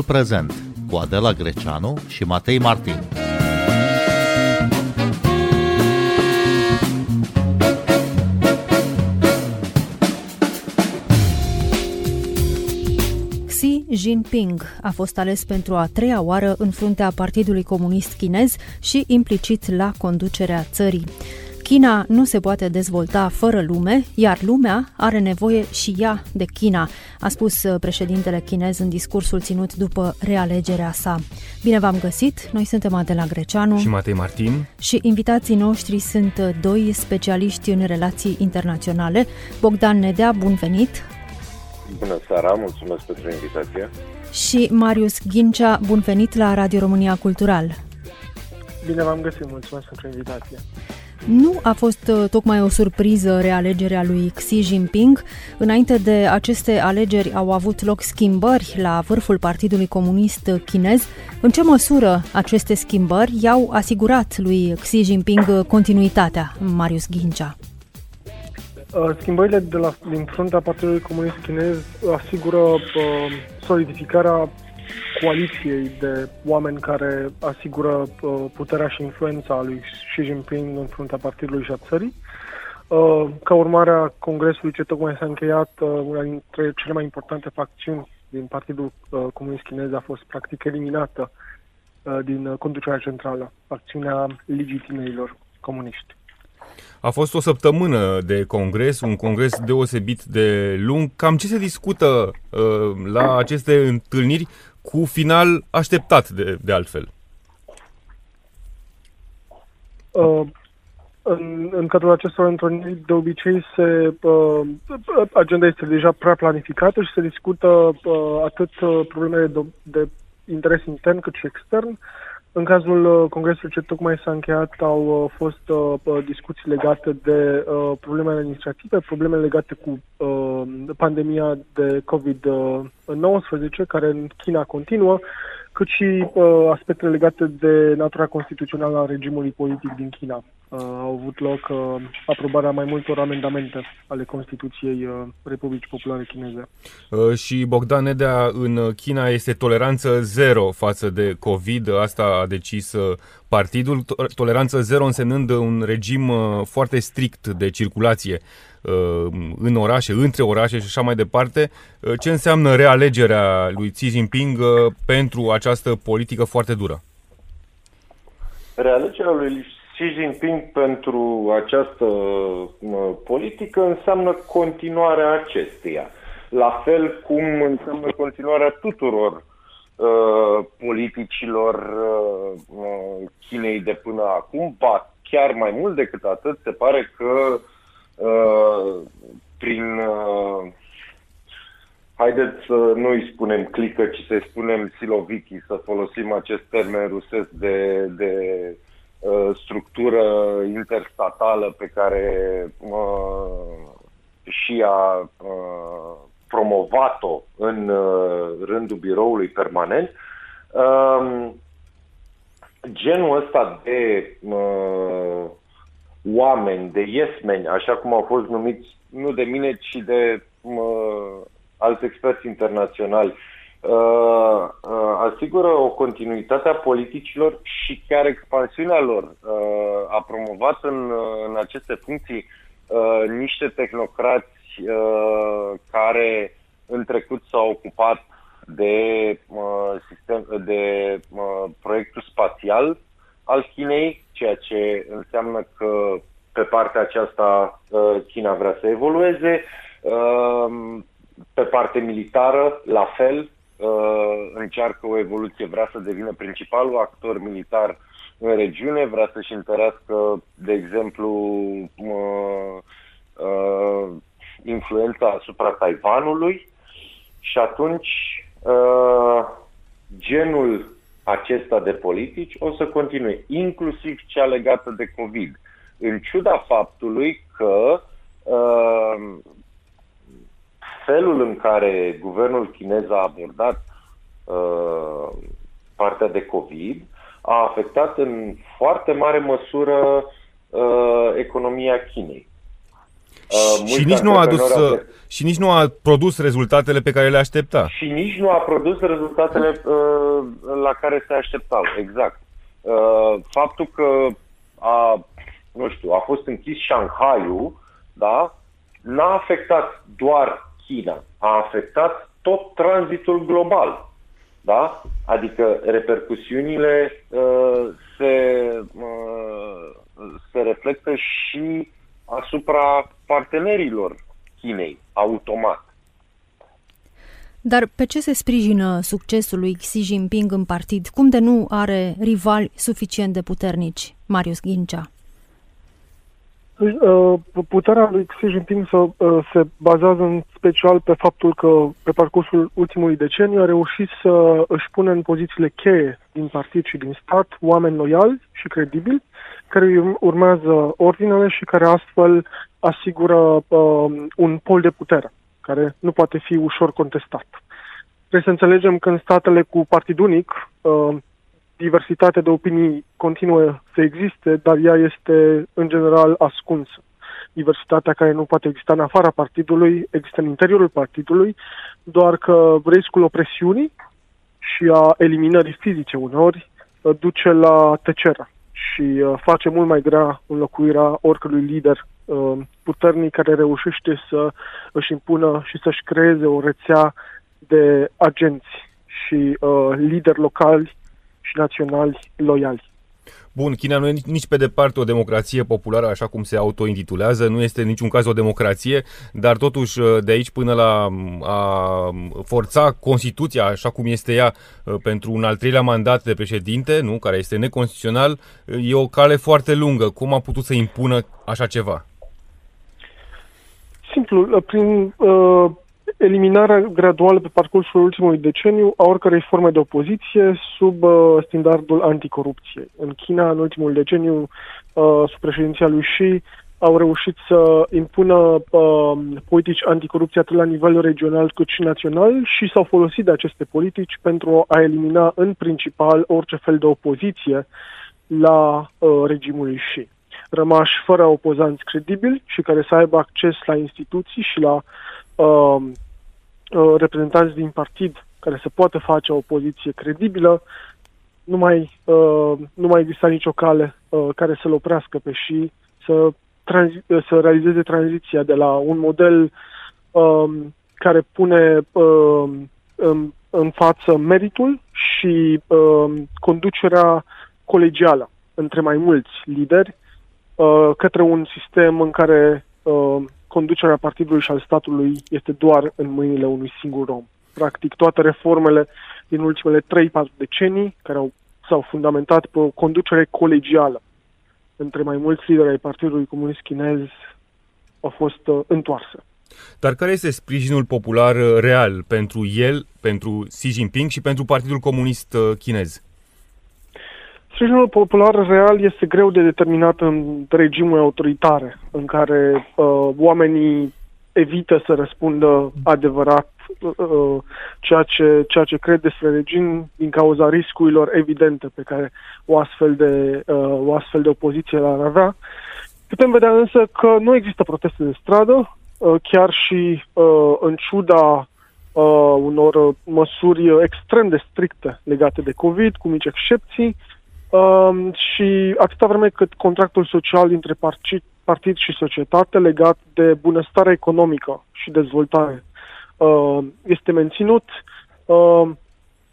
Momentul prezent cu Adela Greceanu și Matei Martin. Xi Jinping a fost ales pentru a treia oară în fruntea Partidului Comunist Chinez și implicit la conducerea țării. China nu se poate dezvolta fără lume, iar lumea are nevoie și ea de China, a spus președintele chinez în discursul ținut după realegerea sa. Bine v-am găsit, noi suntem Adela Greceanu și Matei Martin și invitații noștri sunt doi specialiști în relații internaționale. Bogdan Nedea, bun venit! Bună seara, mulțumesc pentru invitație! Și Marius Ghincea, bun venit la Radio România Cultural! Bine v-am găsit, mulțumesc pentru invitație! Nu a fost uh, tocmai o surpriză realegerea lui Xi Jinping. Înainte de aceste alegeri au avut loc schimbări la vârful Partidului Comunist Chinez. În ce măsură aceste schimbări i-au asigurat lui Xi Jinping continuitatea, Marius Ghincea? Uh, schimbările de la, din fruntea Partidului Comunist Chinez asigură uh, solidificarea coaliției de oameni care asigură uh, puterea și influența lui Xi Jinping în fruntea partidului și a țării. Uh, ca urmare a congresului ce tocmai s-a încheiat, uh, una dintre cele mai importante facțiuni din Partidul Comunist Chinez a fost practic eliminată din conducerea centrală, facțiunea Ligii Tinerilor Comuniști. A fost o săptămână de congres, un congres deosebit de lung. Cam ce se discută uh, la aceste întâlniri cu final așteptat de, de altfel. Uh, în, în cadrul acestor întâlniri, de obicei, se, uh, agenda este deja prea planificată și se discută uh, atât uh, problemele de, de interes intern cât și extern. În cazul uh, congresului ce tocmai s-a încheiat au uh, fost uh, discuții legate de uh, problemele administrative, probleme legate cu uh, pandemia de COVID-19 care în China continuă, cât și uh, aspectele legate de natura constituțională a regimului politic din China. Uh, au avut loc uh, aprobarea mai multor amendamente ale Constituției uh, Republicii Populare Chineze. Uh, și Bogdan Nedea, în China este toleranță zero față de COVID, asta a decis uh, partidul, toleranță zero însemnând un regim uh, foarte strict de circulație. Uh, în orașe, între orașe și așa mai departe. Uh, ce înseamnă realegerea lui Xi Jinping uh, pentru această politică foarte dură? Realegerea lui Xi Jinping pentru această politică înseamnă continuarea acesteia. La fel cum înseamnă continuarea tuturor uh, politicilor uh, Chinei de până acum, ba chiar mai mult decât atât, se pare că Uh, prin uh, haideți să nu îi spunem clică, ci să-i spunem siloviki, să folosim acest termen rusesc de, de uh, structură interstatală pe care uh, și a uh, promovat-o în uh, rândul biroului permanent. Uh, genul ăsta de uh, oameni, de yesmeni, așa cum au fost numiți nu de mine, ci de uh, alți experți internaționali, uh, uh, asigură o continuitate a politicilor și chiar expansiunea lor. Uh, a promovat în, în aceste funcții uh, niște tehnocrați uh, care în trecut s-au ocupat de, uh, sistem, de uh, proiectul spațial al Chinei, ceea ce înseamnă că pe partea aceasta uh, China vrea să evolueze. Um, pe partea militară, la fel, uh, încearcă o evoluție, vrea să devină principalul actor militar în regiune, vrea să-și întărească, de exemplu, uh, influența asupra Taiwanului și atunci genul acesta de politici o să continue, inclusiv cea legată de COVID, în ciuda faptului că uh, felul în care guvernul chinez a abordat uh, partea de COVID a afectat în foarte mare măsură uh, economia Chinei. Uh, și, nici nu a adus, uh, și nici nu a produs rezultatele pe care le aștepta. Și nici nu a produs rezultatele uh, la care se așteptau, exact. Uh, faptul că a, nu știu, a fost închis Shanghai-ul, da, n-a afectat doar China, a afectat tot tranzitul global. Da? Adică repercusiunile uh, se, uh, se reflectă și asupra partenerilor Chinei, automat. Dar pe ce se sprijină succesul lui Xi Jinping în partid? Cum de nu are rivali suficient de puternici, Marius Ghincea? Uh, puterea lui Xi Jinping se, uh, se bazează în special pe faptul că pe parcursul ultimului deceniu a reușit să își pună în pozițiile cheie din partid și din stat oameni loiali și credibili care urmează ordinele și care astfel asigură uh, un pol de putere care nu poate fi ușor contestat. Trebuie să înțelegem că în statele cu partid unic, uh, diversitatea de opinii continuă să existe, dar ea este în general ascunsă. Diversitatea care nu poate exista în afara partidului, există în interiorul partidului, doar că riscul opresiunii și a eliminării fizice uneori uh, duce la tăcerea și uh, face mult mai grea înlocuirea oricărui lider uh, puternic care reușește să își impună și să-și creeze o rețea de agenți și lideri locali și naționali loiali. Bun, China nu e nici pe departe o democrație populară, așa cum se autointitulează, nu este în niciun caz o democrație, dar totuși uh, de aici până la a forța Constituția, așa cum este ea, uh, pentru un al treilea mandat de președinte, nu, care este neconstituțional, e o cale foarte lungă. Cum a putut să impună așa ceva? Simplu, prin uh, eliminarea graduală pe parcursul ultimului deceniu a oricărei forme de opoziție sub uh, standardul anticorupției. În China, în ultimul deceniu, uh, sub președinția lui Xi, au reușit să impună uh, politici anticorupție atât la nivel regional cât și național și s-au folosit de aceste politici pentru a elimina în principal orice fel de opoziție la uh, regimul lui Xi. Rămași fără opozanți credibili și care să aibă acces la instituții și la uh, Uh, reprezentanți din partid care să poată face o poziție credibilă, nu mai, uh, nu mai exista nicio cale uh, care să-l oprească pe și să, tranzi- uh, să realizeze tranziția de la un model uh, care pune uh, în, în față meritul și uh, conducerea colegială între mai mulți lideri uh, către un sistem în care uh, conducerea partidului și al statului este doar în mâinile unui singur om. Practic, toate reformele din ultimele 3-4 decenii, care au, s-au fundamentat pe o conducere colegială între mai mulți lideri ai Partidului Comunist Chinez, au fost uh, întoarse. Dar care este sprijinul popular uh, real pentru el, pentru Xi Jinping și pentru Partidul Comunist uh, Chinez? Sprijinul popular real este greu de determinat în regimuri autoritare, în care uh, oamenii evită să răspundă adevărat uh, ceea, ce, ceea ce cred despre regim din cauza riscurilor evidente pe care o astfel de, uh, o astfel de opoziție l-ar avea. Putem vedea însă că nu există proteste de stradă, uh, chiar și uh, în ciuda uh, unor măsuri extrem de stricte legate de COVID, cu mici excepții, Um, și atâta vreme cât contractul social dintre partid, partid și societate legat de bunăstare economică și dezvoltare uh, este menținut, uh,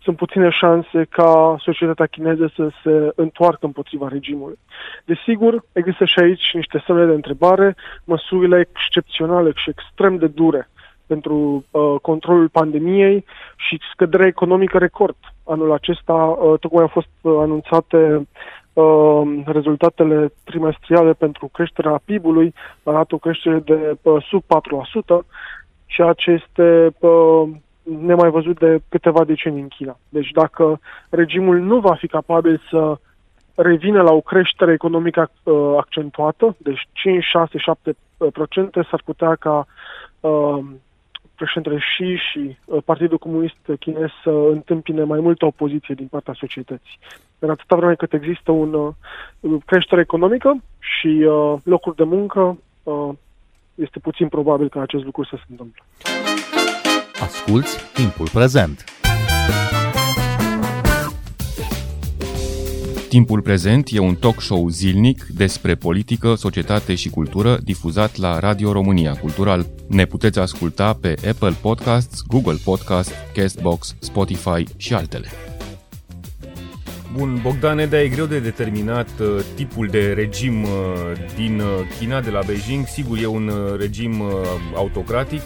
sunt puține șanse ca societatea chineză să se întoarcă împotriva regimului. Desigur, există și aici niște semne de întrebare, măsurile excepționale și extrem de dure pentru uh, controlul pandemiei și scăderea economică record. Anul acesta uh, tocmai au fost uh, anunțate uh, rezultatele trimestriale pentru creșterea PIB-ului, arată o creștere de uh, sub 4%, ceea ce este uh, nemai văzut de câteva decenii în China. Deci dacă regimul nu va fi capabil să revină la o creștere economică uh, accentuată, deci 5, 6, 7%, s-ar putea ca uh, președintele Xi și uh, Partidul Comunist Chinez să întâmpine mai multă opoziție din partea societății. În atâta vreme cât există o uh, creștere economică și uh, locuri de muncă, este puțin probabil ca acest lucru să se întâmple. Asculți timpul prezent! Timpul prezent e un talk show zilnic despre politică, societate și cultură difuzat la Radio România Cultural. Ne puteți asculta pe Apple Podcasts, Google Podcasts, Castbox, Spotify și altele. Bun, Bogdan Edea, e greu de determinat uh, tipul de regim uh, din uh, China, de la Beijing. Sigur, e un uh, regim uh, autocratic.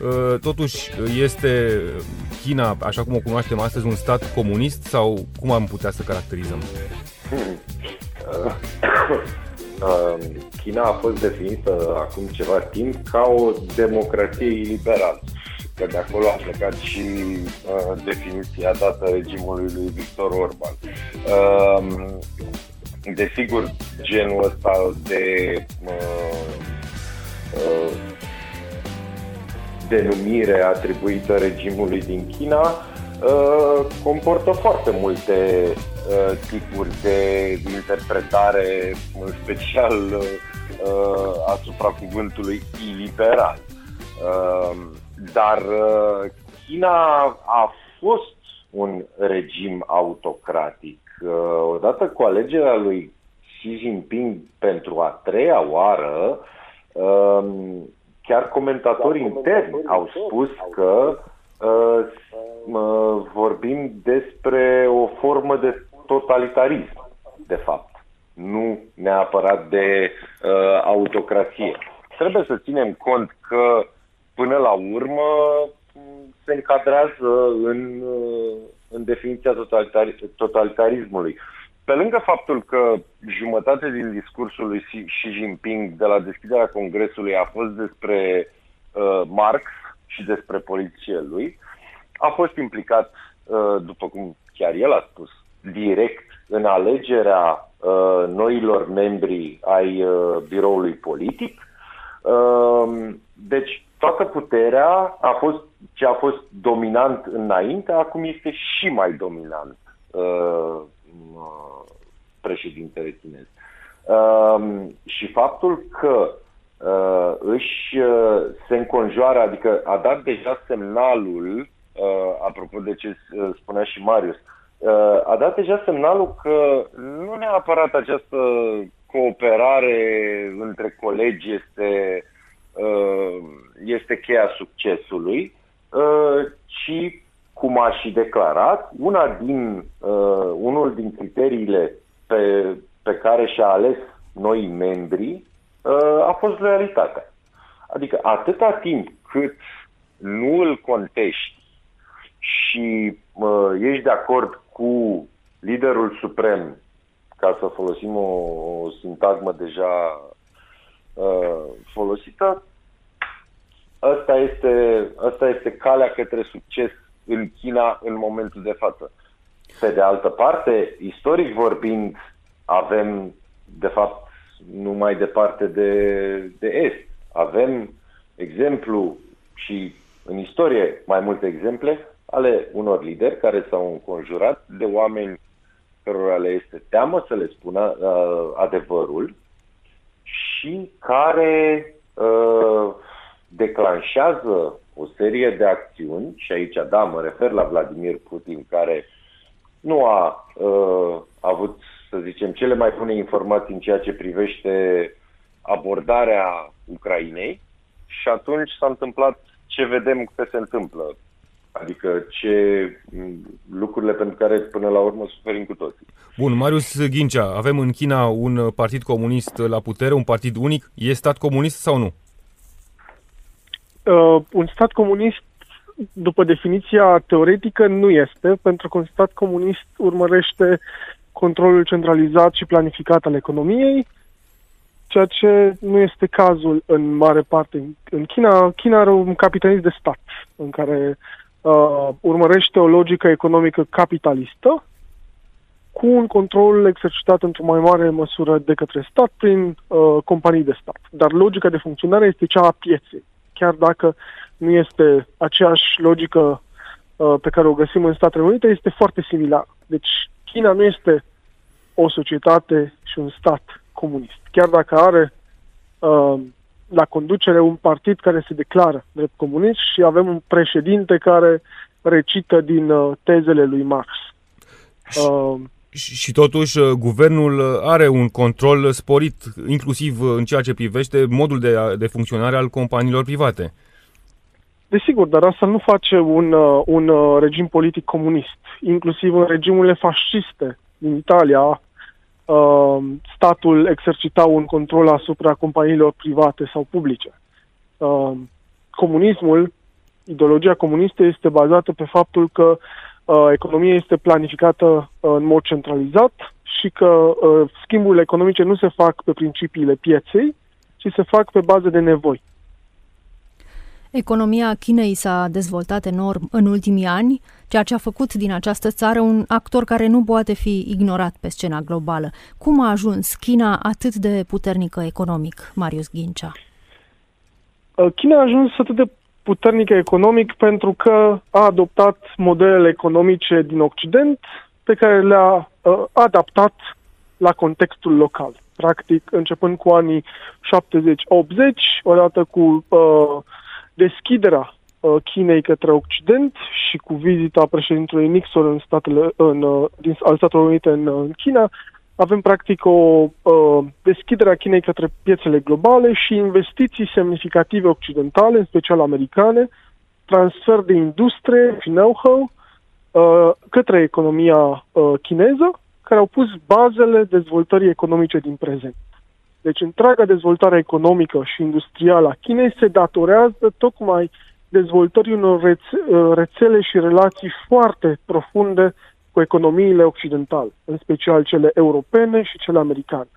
Uh, totuși, este China, așa cum o cunoaștem astăzi, un stat comunist sau cum am putea să caracterizăm? China a fost definită acum ceva timp ca o democrație iliberală că de acolo a plecat și uh, definiția dată regimului lui Victor Orban. Uh, desigur, genul ăsta de uh, uh, denumire atribuită regimului din China uh, comportă foarte multe uh, tipuri de interpretare, în special uh, asupra cuvântului iliberal. Uh, dar uh, China a fost un regim autocratic. Uh, odată cu alegerea lui Xi Jinping pentru a treia oară, um, chiar comentatorii interni au spus că uh, vorbim despre o formă de totalitarism, de fapt, nu neapărat de autocrație. Trebuie să ținem cont că până la urmă se încadrează în, în definiția totalitar, totalitarismului. Pe lângă faptul că jumătate din discursul lui Xi Jinping de la deschiderea Congresului a fost despre uh, Marx și despre poliție lui, a fost implicat, uh, după cum chiar el a spus, direct în alegerea uh, noilor membri ai uh, biroului politic. Uh, deci toată puterea a fost ce a fost dominant înainte, acum este și mai dominant uh, uh, președintele chinez. Uh, și faptul că uh, își uh, se înconjoară, adică a dat deja semnalul, uh, apropo de ce uh, spunea și Marius, uh, a dat deja semnalul că nu neapărat această cooperare între colegi este Uh, este cheia succesului, uh, ci, cum a și declarat, una din, uh, unul din criteriile pe, pe care și-a ales noi membri a fost realitatea. Adică atâta timp cât nu îl contești și uh, ești de acord cu liderul suprem, ca să folosim o, o sintagmă deja uh, folosită, asta este, asta este calea către succes în China în momentul de față. Pe de altă parte, istoric vorbind, avem, de fapt, nu mai departe de, de Est. Avem exemplu și în istorie mai multe exemple ale unor lideri care s-au înconjurat de oameni cărora le este teamă să le spună uh, adevărul și care uh, declanșează o serie de acțiuni, și aici, da, mă refer la Vladimir Putin, care nu a uh, avut, să zicem, cele mai bune informații în ceea ce privește abordarea Ucrainei și atunci s-a întâmplat ce vedem că se întâmplă. Adică ce lucrurile pentru care până la urmă suferim cu toții. Bun, Marius Ghincea, avem în China un partid comunist la putere, un partid unic. E stat comunist sau nu? Uh, un stat comunist, după definiția teoretică, nu este, pentru că un stat comunist urmărește controlul centralizat și planificat al economiei, ceea ce nu este cazul în mare parte în China. China are un capitalism de stat, în care uh, urmărește o logică economică capitalistă, cu un control exercitat într-o mai mare măsură de către stat prin uh, companii de stat. Dar logica de funcționare este cea a pieței, chiar dacă nu este aceeași logică uh, pe care o găsim în Statele Unite, este foarte similar. Deci China nu este o societate și un stat comunist. Chiar dacă are uh, la conducere un partid care se declară drept comunist și avem un președinte care recită din uh, tezele lui Marx. Uh, și, și totuși uh, guvernul are un control sporit, inclusiv în ceea ce privește modul de, de funcționare al companiilor private. Desigur, dar asta nu face un, uh, un uh, regim politic comunist. Inclusiv în regimurile fasciste din Italia, statul exercita un control asupra companiilor private sau publice. Comunismul, ideologia comunistă este bazată pe faptul că uh, economia este planificată uh, în mod centralizat și că uh, schimburile economice nu se fac pe principiile pieței, ci se fac pe bază de nevoi. Economia Chinei s-a dezvoltat enorm în ultimii ani, ceea ce a făcut din această țară un actor care nu poate fi ignorat pe scena globală. Cum a ajuns China atât de puternică economic, Marius Ghincea? Uh, China a ajuns atât de puternică economic pentru că a adoptat modelele economice din Occident pe care le-a uh, adaptat la contextul local. Practic, începând cu anii 70-80, odată cu uh, deschiderea uh, Chinei către Occident și cu vizita președintelui Nixon în statele, în, uh, din, al Statelor Unite în, în China, avem practic o uh, deschidere a Chinei către piețele globale și investiții semnificative occidentale, în special americane, transfer de industrie și know-how uh, către economia uh, chineză, care au pus bazele dezvoltării economice din prezent. Deci întreaga dezvoltare economică și industrială a Chinei se datorează tocmai dezvoltării unor rețe- uh, rețele și relații foarte profunde cu economiile occidentale, în special cele europene și cele americane.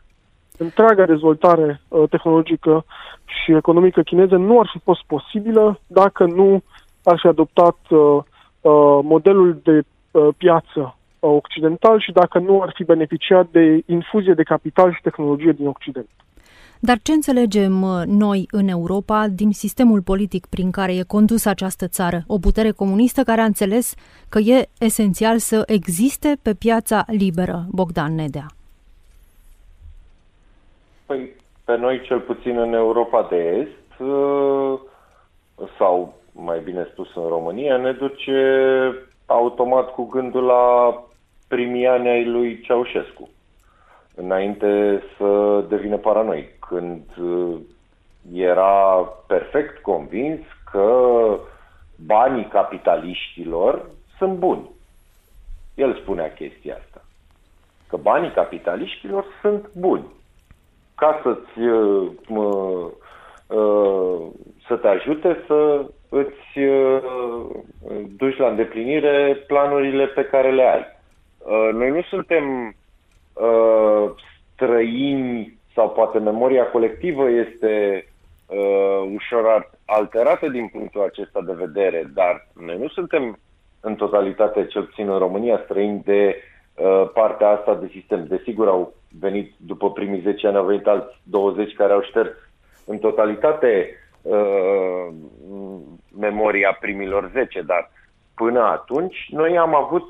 Întreaga dezvoltare uh, tehnologică și economică chineză nu ar fi fost posibilă dacă nu ar fi adoptat uh, uh, modelul de uh, piață uh, occidental și dacă nu ar fi beneficiat de infuzie de capital și tehnologie din Occident. Dar ce înțelegem uh, noi în Europa din sistemul politic prin care e condusă această țară? O putere comunistă care a înțeles că e esențial să existe pe piața liberă, Bogdan Nedea. Păi, pe noi, cel puțin în Europa de Est, uh, sau mai bine spus în România, ne duce automat cu gândul la primii ani ai lui Ceaușescu, înainte să devină paranoic când uh, era perfect convins că banii capitaliștilor sunt buni. El spunea chestia asta. Că banii capitaliștilor sunt buni. Ca să-ți uh, uh, să te ajute să îți duci la îndeplinire planurile pe care le ai. Noi nu suntem străini sau poate memoria colectivă este uh, ușor alterată din punctul acesta de vedere, dar noi nu suntem în totalitate, cel puțin în România, străini de uh, partea asta de sistem. Desigur, au venit după primii 10 ani, au venit alți 20 care au șters în totalitate uh, memoria primilor 10, dar până atunci noi am avut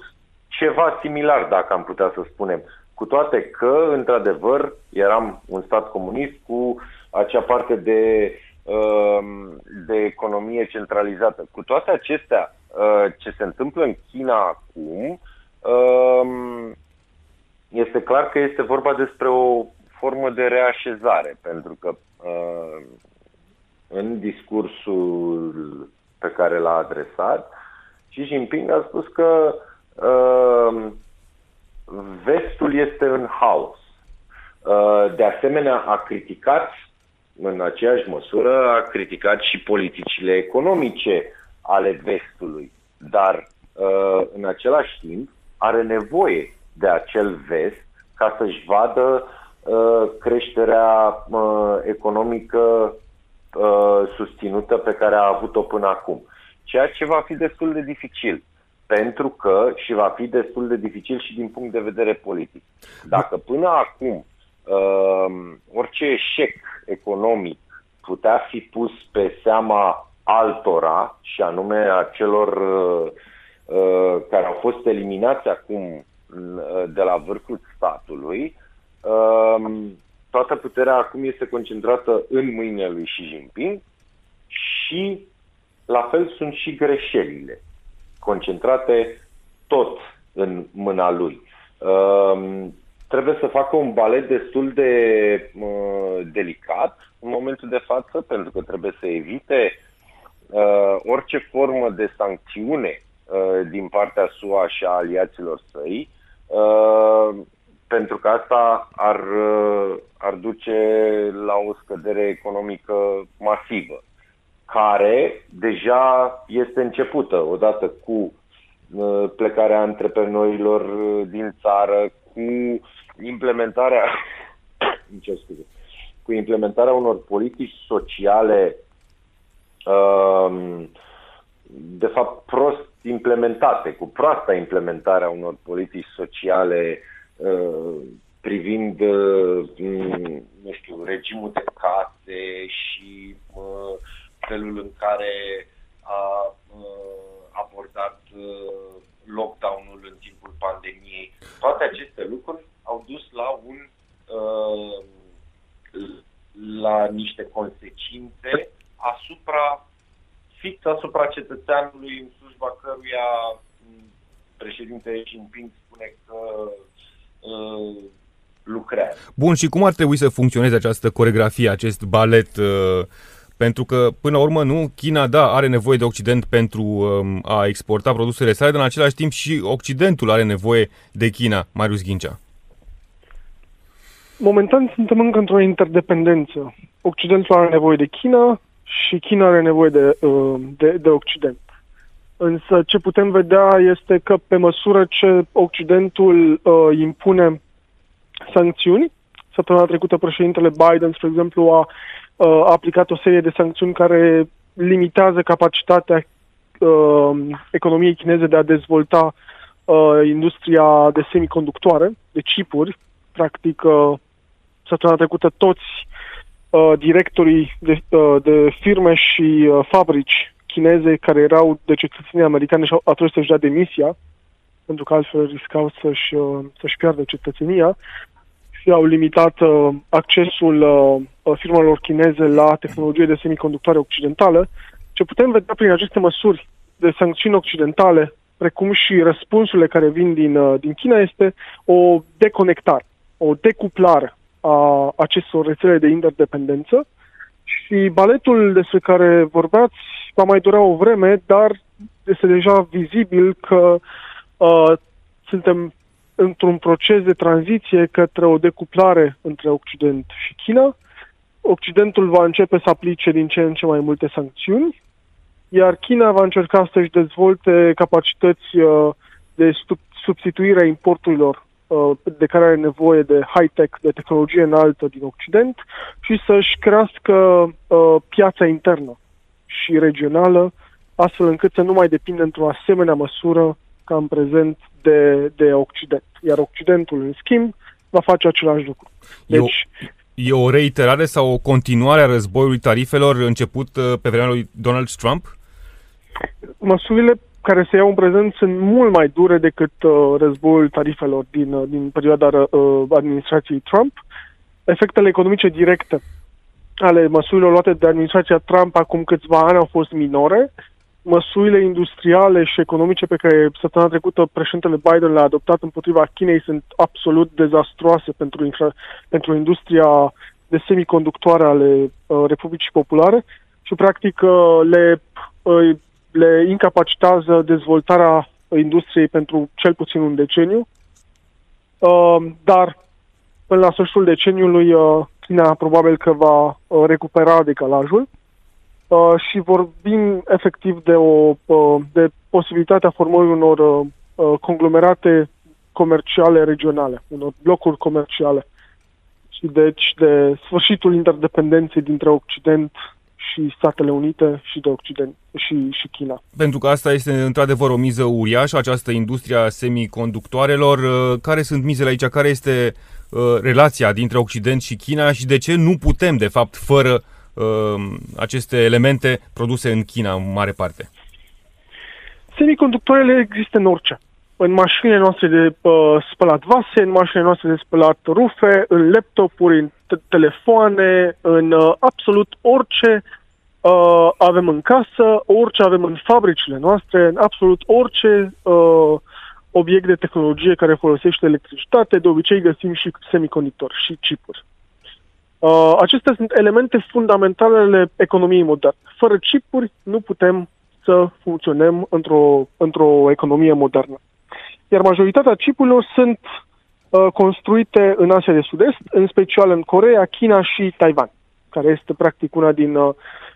ceva similar, dacă am putea să spunem cu toate că, într-adevăr, eram un stat comunist cu acea parte de, um, de economie centralizată. Cu toate acestea, uh, ce se întâmplă în China acum, um, este clar că este vorba despre o formă de reașezare, pentru că uh, în discursul pe care l-a adresat, Xi Jinping a spus că uh, vestul este în haos. Uh, de asemenea, a criticat, în aceeași măsură, a criticat și politicile economice ale vestului, dar uh, în același timp are nevoie de acel vest ca să-și vadă uh, creșterea economică susținută pe care a avut-o până acum. Ceea ce va fi destul de dificil pentru că și va fi destul de dificil și din punct de vedere politic. Dacă până acum uh, orice eșec economic putea fi pus pe seama altora, și anume a celor uh, uh, care au fost eliminați acum uh, de la vârful statului, uh, toată puterea acum este concentrată în mâinile lui Xi Jinping și la fel sunt și greșelile concentrate tot în mâna lui. Uh, trebuie să facă un balet destul de uh, delicat în momentul de față, pentru că trebuie să evite uh, orice formă de sancțiune uh, din partea SUA și a aliaților săi, uh, pentru că asta ar, uh, ar duce la o scădere economică masivă, care deja este începută odată cu uh, plecarea antreprenorilor uh, din țară, cu implementarea, scuze, cu implementarea unor politici sociale um, de fapt prost implementate, cu proasta implementarea unor politici sociale uh, privind, uh, nu știu, regimul de case și uh, felul în care a abordat lockdown-ul în timpul pandemiei. Toate aceste lucruri au dus la un uh, la niște consecințe asupra fix asupra cetățeanului în slujba căruia președintele Jinping spune că uh, lucrează. Bun, și cum ar trebui să funcționeze această coregrafie, acest balet uh, pentru că, până la urmă, nu, China, da, are nevoie de Occident pentru um, a exporta produsele sale, dar în același timp și Occidentul are nevoie de China, Marius Ghincea. Momentan suntem încă într-o interdependență. Occidentul are nevoie de China și China are nevoie de, uh, de, de Occident. Însă ce putem vedea este că pe măsură ce Occidentul uh, impune sancțiuni, săptămâna trecută președintele Biden, spre exemplu, a uh, a aplicat o serie de sancțiuni care limitează capacitatea uh, economiei chineze de a dezvolta uh, industria de semiconductoare, de chipuri. Practic, uh, săptămâna trecută toți uh, directorii de, uh, de firme și uh, fabrici chineze care erau de cetățenii americani și au trebuit să-și dea demisia, pentru că altfel riscau să-și, uh, să-și piardă cetățenia și au limitat uh, accesul uh, uh, firmelor chineze la tehnologie de semiconductoare occidentală, ce putem vedea prin aceste măsuri de sancțiuni occidentale, precum și răspunsurile care vin din, uh, din China, este o deconectare, o decuplare a acestor rețele de interdependență. Și baletul despre care vorbeați va mai dura o vreme, dar este deja vizibil că uh, suntem într-un proces de tranziție către o decuplare între Occident și China. Occidentul va începe să aplice din ce în ce mai multe sancțiuni, iar China va încerca să-și dezvolte capacități uh, de substituire a importurilor uh, de care are nevoie de high-tech, de tehnologie înaltă din Occident și să-și crească uh, piața internă și regională, astfel încât să nu mai depindă într-o asemenea măsură ca în prezent de, de Occident. Iar Occidentul, în schimb, va face același lucru. Deci, e, o, e o reiterare sau o continuare a războiului tarifelor început uh, pe vremea lui Donald Trump? Măsurile care se iau în prezent sunt mult mai dure decât uh, războiul tarifelor din, uh, din perioada uh, administrației Trump. Efectele economice directe ale măsurilor luate de administrația Trump acum câțiva ani au fost minore, măsurile industriale și economice pe care săptămâna trecută președintele Biden le-a adoptat împotriva Chinei sunt absolut dezastroase pentru, infra, pentru industria de semiconductoare ale uh, Republicii Populare și practic uh, le, uh, le incapacitează dezvoltarea industriei pentru cel puțin un deceniu. Uh, dar până la sfârșitul deceniului uh, China probabil că va uh, recupera decalajul Uh, și vorbim efectiv de, o, uh, de posibilitatea formării unor uh, uh, conglomerate comerciale regionale, unor blocuri comerciale. Și deci de sfârșitul interdependenței dintre Occident și Statele Unite și de Occident și, și China. Pentru că asta este într-adevăr o miză uriașă, această industrie a semiconductoarelor. Uh, care sunt mizele aici? Care este uh, relația dintre Occident și China și de ce nu putem, de fapt, fără uh, uh, aceste elemente produse în China în mare parte? Semiconductoarele există în orice. în mașinile noastre de uh, spălat vase, în mașinile noastre de spălat rufe, în laptopuri, în telefoane, în uh, absolut orice uh, avem în casă, orice avem în fabricile noastre, în absolut orice uh, obiect de tehnologie care folosește electricitate, de obicei găsim și semiconductori și chipuri. Uh, acestea sunt elemente fundamentale ale economiei moderne. Fără chipuri nu putem să funcționăm într-o, într-o economie modernă. Iar majoritatea chipurilor sunt uh, construite în Asia de Sud-Est, în special în Corea, China și Taiwan, care este practic una din uh,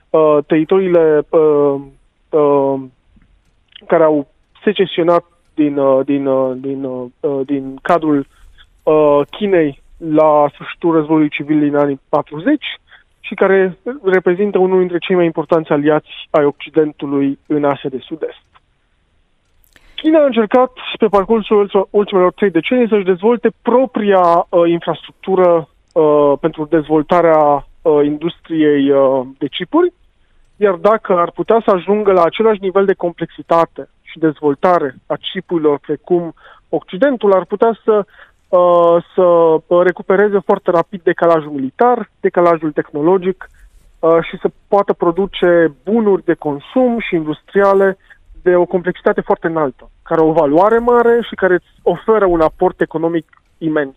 uh teritoriile uh, uh, care au secesionat din, uh, din, uh, din, uh, uh, din cadrul uh, Chinei la sfârșitul războiului civil din anii 40 și care reprezintă unul dintre cei mai importanți aliați ai Occidentului în Asia de Sud-Est. China a încercat pe parcursul ultimelor trei decenii să-și dezvolte propria uh, infrastructură uh, pentru dezvoltarea uh, industriei uh, de chipuri, iar dacă ar putea să ajungă la același nivel de complexitate și dezvoltare a chipurilor precum Occidentul, ar putea să Uh, să recupereze foarte rapid decalajul militar, decalajul tehnologic uh, și să poată produce bunuri de consum și industriale de o complexitate foarte înaltă, care au o valoare mare și care îți oferă un aport economic imens.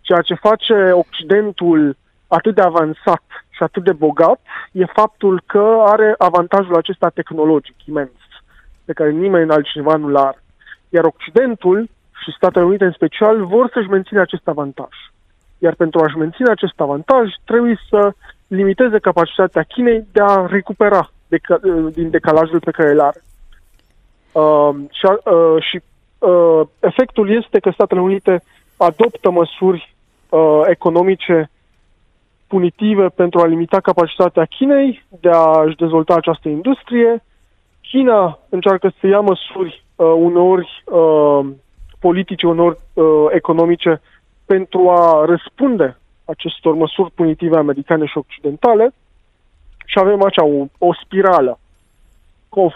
Ceea ce face Occidentul atât de avansat și atât de bogat e faptul că are avantajul acesta tehnologic imens, pe care nimeni altcineva nu-l are. Iar Occidentul și Statele Unite în special vor să-și mențină acest avantaj. Iar pentru a-și menține acest avantaj, trebuie să limiteze capacitatea Chinei de a recupera deca- din decalajul pe care îl are. Uh, și uh, și uh, efectul este că Statele Unite adoptă măsuri uh, economice punitive pentru a limita capacitatea Chinei de a-și dezvolta această industrie. China încearcă să ia măsuri uh, uneori uh, politice, unor uh, economice pentru a răspunde acestor măsuri punitive americane și occidentale. Și avem acea o, o spirală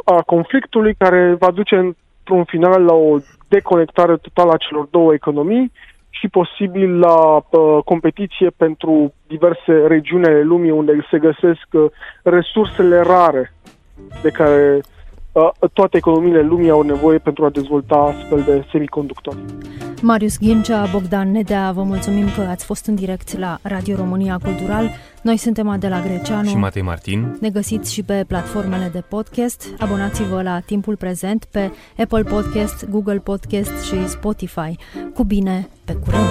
a conflictului care va duce într-un final la o deconectare totală a celor două economii și posibil la uh, competiție pentru diverse regiuni ale lumii unde se găsesc uh, resursele rare de care toate economiile lumii au nevoie pentru a dezvolta astfel de semiconductori. Marius Ghincea, Bogdan Nedea, vă mulțumim că ați fost în direct la Radio România Cultural. Noi suntem Adela Greceanu și Matei Martin. Ne găsiți și pe platformele de podcast. Abonați-vă la timpul prezent pe Apple Podcast, Google Podcast și Spotify. Cu bine, pe curând!